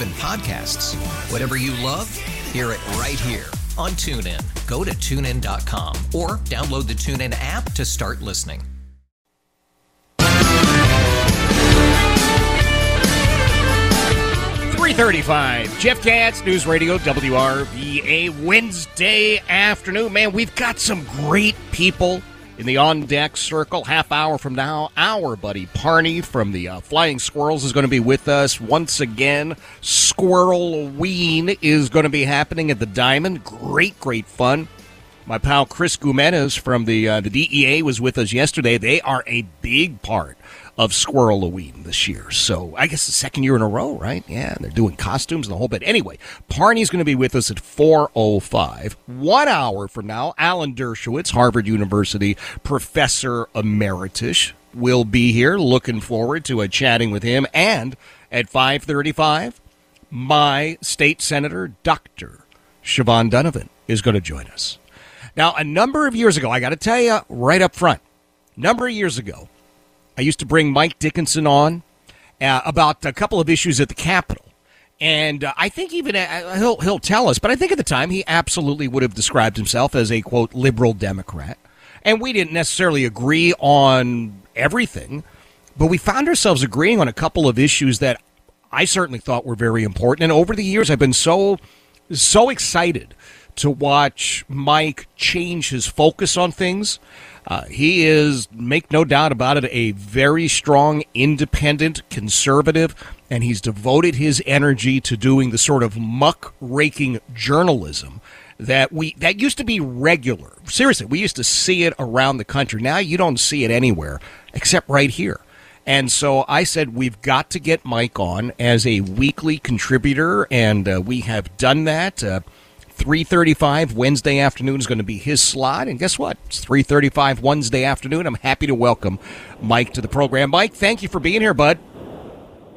even podcasts. Whatever you love, hear it right here on TuneIn. Go to tunein.com or download the TuneIn app to start listening. Three thirty-five. Jeff Katz, News Radio WRVA. Wednesday afternoon, man. We've got some great people in the on deck circle. Half hour from now, our buddy Parney from the uh, Flying Squirrels is going to be with us once again. Squirrelween is going to be happening at the Diamond. Great, great fun. My pal Chris Gumenes from the uh, the DEA was with us yesterday. They are a big part of Squirrel Squirreloween this year. So I guess the second year in a row, right? Yeah, they're doing costumes and the whole bit. Anyway, Parney's going to be with us at 4.05. One hour from now, Alan Dershowitz, Harvard University professor emeritus, will be here. Looking forward to a chatting with him. And at 5.35, my state senator, Dr. Siobhan Dunnavant, is going to join us. Now, a number of years ago, I got to tell you right up front, number of years ago, I used to bring Mike Dickinson on uh, about a couple of issues at the Capitol. And uh, I think even uh, he'll he'll tell us, but I think at the time he absolutely would have described himself as a quote liberal Democrat. And we didn't necessarily agree on everything, but we found ourselves agreeing on a couple of issues that I certainly thought were very important. And over the years, I've been so so excited to watch Mike change his focus on things. Uh, he is, make no doubt about it, a very strong, independent conservative, and he's devoted his energy to doing the sort of muck raking journalism that we that used to be regular. Seriously, we used to see it around the country. Now you don't see it anywhere except right here. And so I said we've got to get Mike on as a weekly contributor, and uh, we have done that. Uh, 3:35 Wednesday afternoon is going to be his slot, and guess what? It's 3:35 Wednesday afternoon. I'm happy to welcome Mike to the program. Mike, thank you for being here, bud.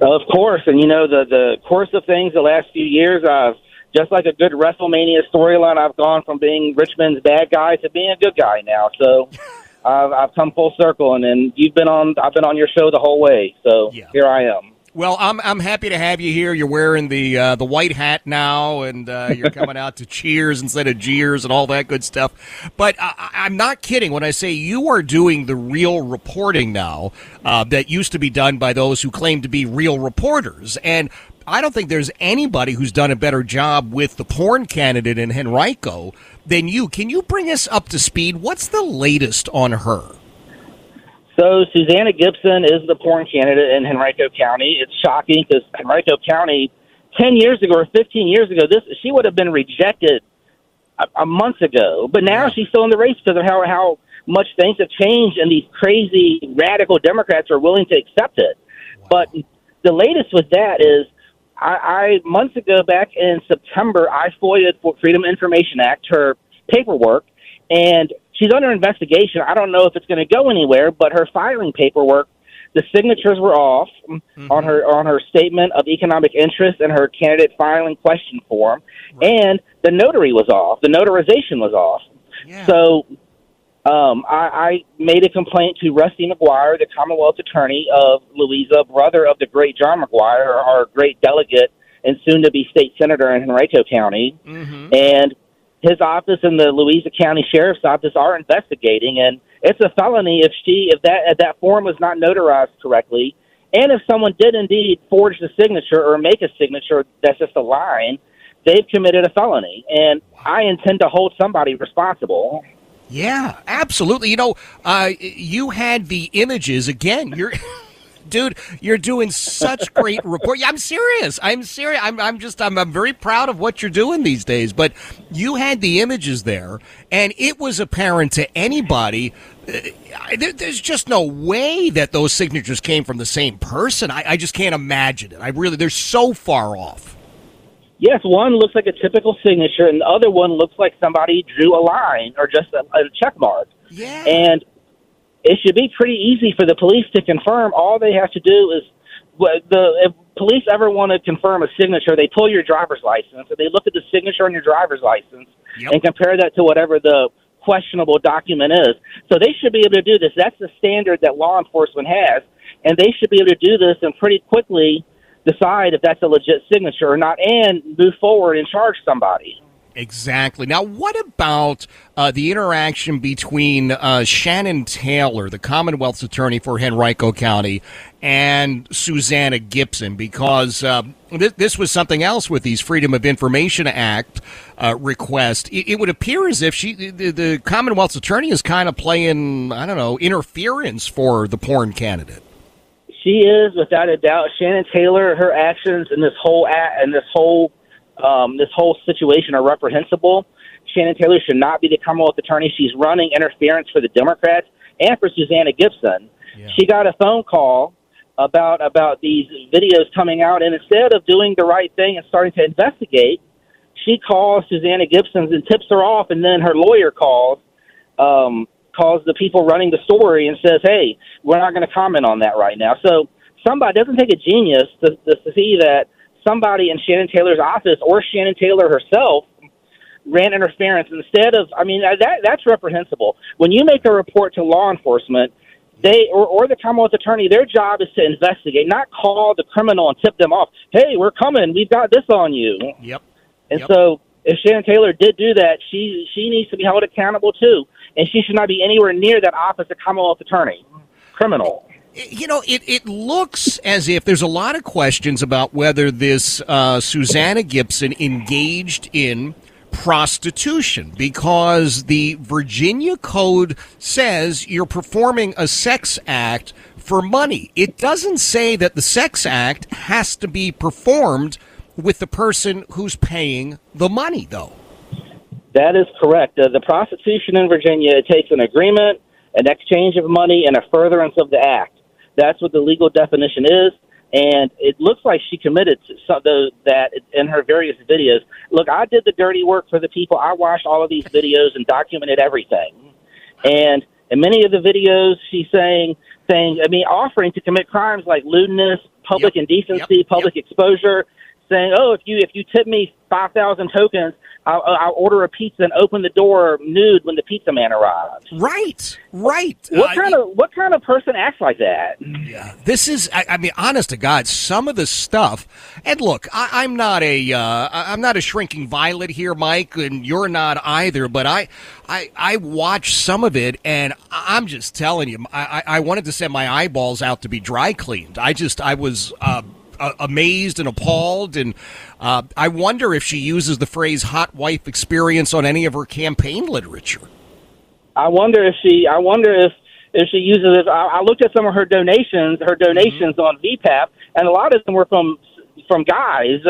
Of course, and you know the the course of things the last few years, I've just like a good WrestleMania storyline, I've gone from being Richmond's bad guy to being a good guy now. So I've, I've come full circle, and, and you've been on. I've been on your show the whole way. So Yeah. here I am. Well, I'm I'm happy to have you here. You're wearing the uh, the white hat now, and uh, you're coming out to cheers instead of jeers and all that good stuff. But I, I'm not kidding when I say you are doing the real reporting now uh, that used to be done by those who claim to be real reporters. And I don't think there's anybody who's done a better job with the porn candidate in Henrico than you. Can you bring us up to speed? What's the latest on her? So Susanna Gibson is the porn candidate in Henrico County. It's shocking because Henrico County, ten years ago or fifteen years ago, this she would have been rejected a, a month ago. But now she's still in the race because of how how much things have changed, and these crazy radical Democrats are willing to accept it. But the latest with that is. I, I months ago, back in September, I FOIA'd for Freedom Information Act her paperwork, and she's under investigation. I don't know if it's going to go anywhere, but her filing paperwork, the signatures were off on her on her statement of economic interest and her candidate filing question form, and the notary was off. The notarization was off. So um, I, I made a complaint to Rusty McGuire, the Commonwealth Attorney of Louisa, brother of the great John McGuire, our great delegate and soon to be state senator in Henrico County. And his office and the Louisa County Sheriff's Office are investigating, and it's a felony if she if that if that form was not notarized correctly, and if someone did indeed forge the signature or make a signature that's just a line, they've committed a felony, and I intend to hold somebody responsible. Yeah, absolutely. You know, uh, you had the images again. You're. Dude, you're doing such great report. Yeah, I'm serious. I'm serious. I'm, I'm just, I'm, I'm very proud of what you're doing these days. But you had the images there, and it was apparent to anybody. Uh, there, there's just no way that those signatures came from the same person. I, I just can't imagine it. I really, they're so far off. Yes, one looks like a typical signature, and the other one looks like somebody drew a line or just a, a check mark. Yeah. And it should be pretty easy for the police to confirm. All they have to do is the if police ever want to confirm a signature, they pull your driver's license and they look at the signature on your driver's license Yep. and compare that to whatever the questionable document is. So they should be able to do this. That's the standard that law enforcement has, and they should be able to do this and pretty quickly decide if that's a legit signature or not, and move forward and charge somebody. Exactly. Now, what about uh, the interaction between uh, Shannon Taylor, the Commonwealth's attorney for Henrico County, and Susanna Gibson? Because uh, th- this was something else with these Freedom of Information Act uh, requests. It, it would appear as if she, the, the Commonwealth's attorney, is kind of playing, I don't know, interference for the porn candidate. She is, without a doubt, Shannon Taylor. Her actions in this whole act and this whole um, this whole situation are reprehensible. Shannon Taylor should not be the Commonwealth attorney. She's running interference for the Democrats and for Susanna Gibson. She got a phone call about about these videos coming out, and instead of doing the right thing and starting to investigate, she calls Susanna Gibson and tips her off, and then her lawyer calls um, calls the people running the story and says, "Hey, we're not going to comment on that right now." So somebody doesn't take a genius to, to see that somebody in Shannon Taylor's office or Shannon Taylor herself ran interference instead of. I mean, that that's reprehensible. When you make a report to law enforcement. They or, or the Commonwealth attorney, their job is to investigate, not call the criminal and tip them off. Hey, we're coming. We've got this on you. Yep. And Yep. so, if Shannon Taylor did do that, she she needs to be held accountable too, and she should not be anywhere near that office of Commonwealth Attorney. Criminal. You know, it, it looks as if there's a lot of questions about whether this uh, Susanna Gibson engaged in prostitution because the Virginia Code says you're performing a sex act for money. It doesn't say that the sex act has to be performed with the person who's paying the money, though. That is correct. Uh, the prostitution in Virginia it takes an agreement, an exchange of money, and a furtherance of the act. That's what the legal definition is. And it looks like she committed to some, the, that in her various videos. Look, I did the dirty work for the people. I watched all of these videos and documented everything. And in many of the videos, she's saying, saying, I mean, offering to commit crimes like lewdness, public Yep. indecency, Yep. public exposure, saying, "Oh, if you if you tip me five thousand tokens, I'll, I'll order a pizza and open the door nude when the pizza man arrives." Right, right. What Uh, kind of what kind of person acts like that? Yeah, this is, I, I mean, honest to God, some of the stuff. And look, I, I'm not a, uh, I- I'm not a shrinking violet here, Mike, and you're not either. But I, I, I watched some of it, and I- I'm just telling you, I, I I wanted to send my eyeballs out to be dry cleaned. I just, I was. Uh, uh, amazed and appalled, and uh, I wonder if she uses the phrase "hot wife experience" on any of her campaign literature. I wonder if she. I wonder if if she uses it. I, I looked at some of her donations, her donations on VPAP, and a lot of them were from from guys.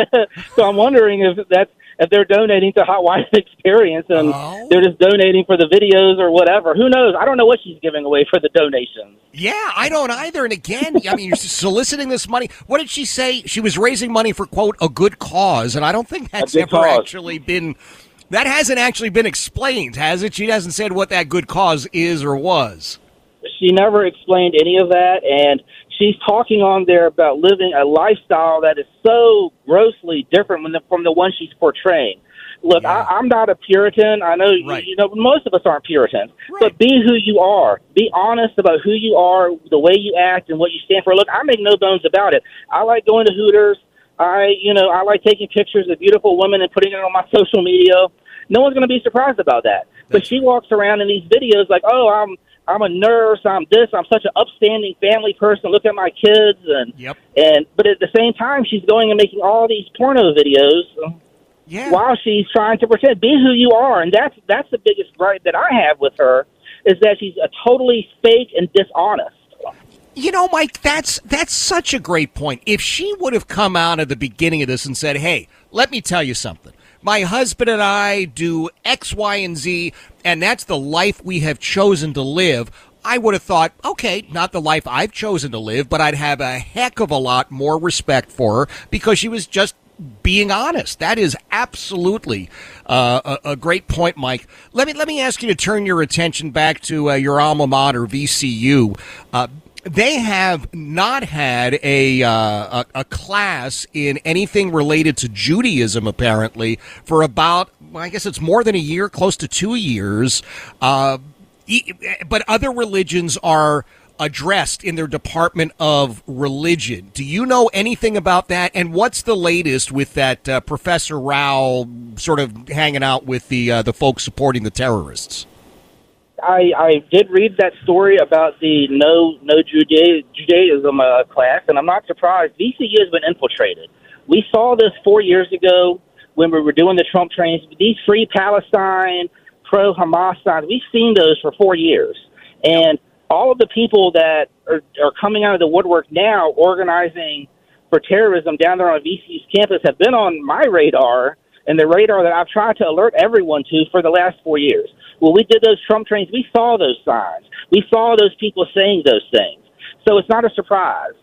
so I'm wondering if that's if they're donating to Hot Wife Experience and Oh. they're just donating for the videos or whatever. Who knows? I don't know what she's giving away for the donations. Yeah, I don't either. And again, I mean, you're soliciting this money. What did she say? She was raising money for quote a good cause, and I don't think that's ever cause. actually been. That hasn't actually been explained, has it? She hasn't said what that good cause is or was. She never explained any of that, and she's talking on there about living a lifestyle that is so grossly different from the, from the one she's portraying. Look, Yeah. I, I'm not a Puritan. I know, Right. you know, most of us aren't Puritans. Right. But be who you are. Be honest about who you are, the way you act, and what you stand for. Look, I make no bones about it. I like going to Hooters. I, you know, I like taking pictures of beautiful women and putting it on my social media. No one's going to be surprised about that. But she walks around in these videos like, "Oh, I'm I'm a nurse. I'm this. I'm such an upstanding family person. Look at my kids." And Yep. and but at the same time, she's going and making all these porno videos. Yeah. while she's trying to pretend. Be who you are, and that's that's the biggest gripe that I have with her is that she's a totally fake and dishonest. You know, Mike, that's that's such a great point. If she would have come out at the beginning of this and said, "Hey, let me tell you something. My husband and I do X, Y, and Z, and that's the life we have chosen to live." I would have thought, okay, not the life I've chosen to live, but I'd have a heck of a lot more respect for her because she was just being honest. That is absolutely uh, a, a, great point, Mike. Let me let me ask you to turn your attention back to uh, your alma mater, VCU. Uh, they have not had a, uh, a, a class in anything related to Judaism apparently for about I guess it's more than a year, close to two years. Uh, but other religions are addressed in their Department of Religion. Do you know anything about that? And what's the latest with that uh, Professor Rao sort of hanging out with the uh, the folks supporting the terrorists? I, I did read that story about the no no Judea, Judaism uh, class, and I'm not surprised. VCU has been infiltrated. We saw this four years ago when we were doing the Trump trains. These free Palestine, pro Hamas signs, we've seen those for four years, and all of the people that are, are coming out of the woodwork now organizing for terrorism down there on VCU's campus have been on my radar and the radar that I've tried to alert everyone to for the last four years. When we did those Trump trains, we saw those signs. We saw those people saying those things. So it's not a surprise.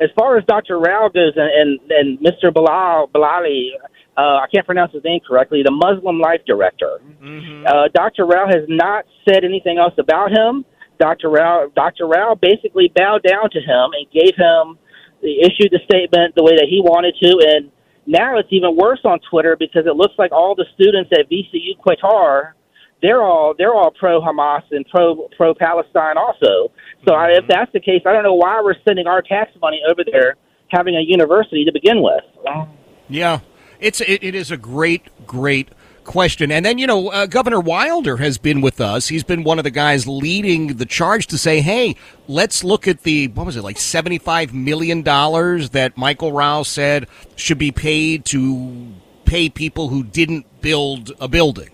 As far as Dr. Rao goes and, and, and Mr. Bilal, Bilali, uh, I can't pronounce his name correctly, the Muslim Life Director, mm-hmm. uh, Dr. Rao has not said anything else about him. Dr. Rao, Dr. Rao basically bowed down to him and gave him, issued the statement the way that he wanted to. And now it's even worse on Twitter because it looks like all the students at VCU Qatar they're all they're all pro Hamas and pro pro Palestine also. So I, if that's the case, I don't know why we're sending our tax money over there having a university to begin with. Yeah, it's it, it is a great great question. And then, you know, uh, Governor Wilder has been with us. He's been one of the guys leading the charge to say, hey, let's look at the, what was it, like $75 million that Michael Rao said should be paid to pay people who didn't build a building.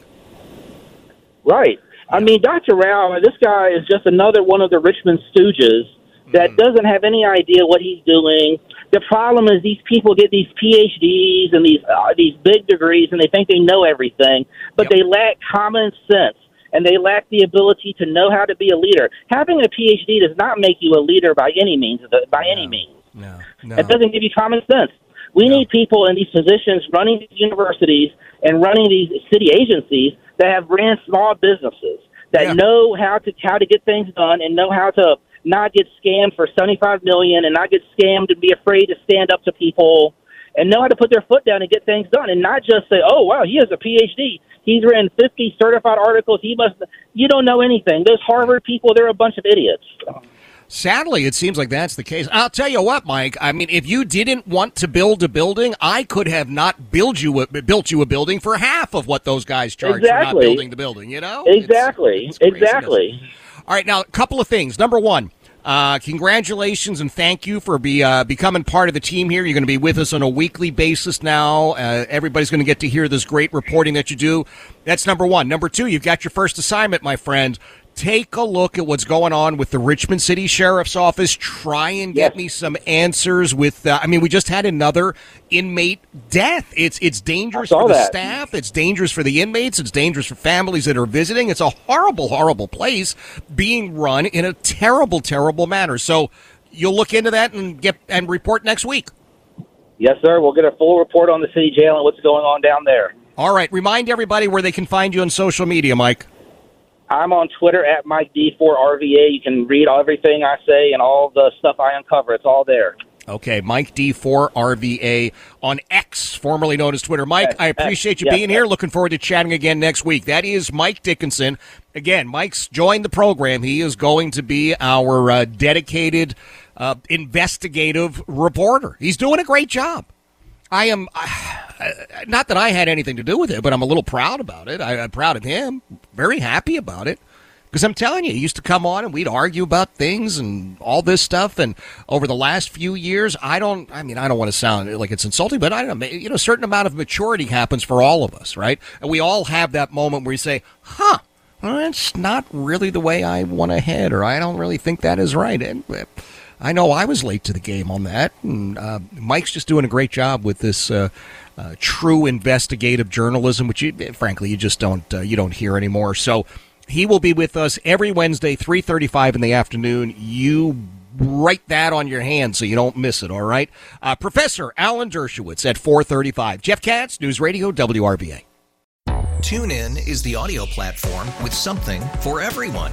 Right. I mean, Dr. Rao, this guy is just another one of the Richmond stooges that mm. doesn't have any idea what he's doing. The problem is these people get these PhDs and these uh, these big degrees, and they think they know everything, but yep. they lack common sense and they lack the ability to know how to be a leader. Having a PhD does not make you a leader by any means. By any no. means, no, no. It doesn't give you common sense. We no. need people in these positions running these universities and running these city agencies that have ran small businesses that yeah. know how to how to get things done and know how to not get scammed for seventy five million and not get scammed and be afraid to stand up to people and know how to put their foot down and get things done and not just say, "Oh, wow, he has a PhD. He's written 50 certified articles. He must." You don't know anything. Those Harvard people, they're a bunch of idiots. Sadly, it seems like that's the case. I'll tell you what, Mike. I mean, if you didn't want to build a building, I could have not built you a, built you a building for half of what those guys charge exactly. for not building the building. You know, exactly, it's, it's exactly. All right, now a couple of things. Number one, uh, congratulations and thank you for be uh, becoming part of the team here. You're going to be with us on a weekly basis now. Uh, everybody's going to get to hear this great reporting that you do. That's number one. Number two, you've got your first assignment, my friend take a look at what's going on with the Richmond City Sheriff's Office. Try and get yes. me some answers with. Uh, I mean, we just had another inmate death. It's it's dangerous for the that. staff. It's dangerous for the inmates. It's dangerous for families that are visiting. It's a horrible, horrible place being run in a terrible, terrible manner. So you'll look into that and get and report next week. Yes, sir. We'll get a full report on the city jail and what's going on down there. All right. Remind everybody where they can find you on social media, Mike. I'm on Twitter at Mike D4RVA. You can read everything I say and all the stuff I uncover. It's all there. Okay, Mike D4RVA on X, formerly known as Twitter. Mike, I appreciate you yes, being here. Looking forward to chatting again next week. That is Mike Dickinson. Again, Mike's joined the program. He is going to be our uh, dedicated uh, investigative reporter. He's doing a great job. I am uh, not that I had anything to do with it, but I'm a little proud about it. I, am proud of him. Very happy about it. Because I'm telling you, he used to come on and we'd argue about things and all this stuff. And over the last few years, I don't, I mean, I don't want to sound like it's insulting, but I don't know, you know, a certain amount of maturity happens for all of us, right? And we all have that moment where you say, huh, well, that's not really the way I want to head, or I don't really think that is right. And uh, I know I was late to the game on that. And uh, Mike's just doing a great job with this. Uh, uh, true investigative journalism, which you, frankly you just don't uh, you don't hear anymore. So he will be with us every Wednesday, 3.35 in the afternoon. You write that on your hand so you don't miss it, all right? Uh, Professor Alan Dershowitz at 4.35. Jeff Katz, News Radio, WRVA. Tune in is the audio platform with something for everyone.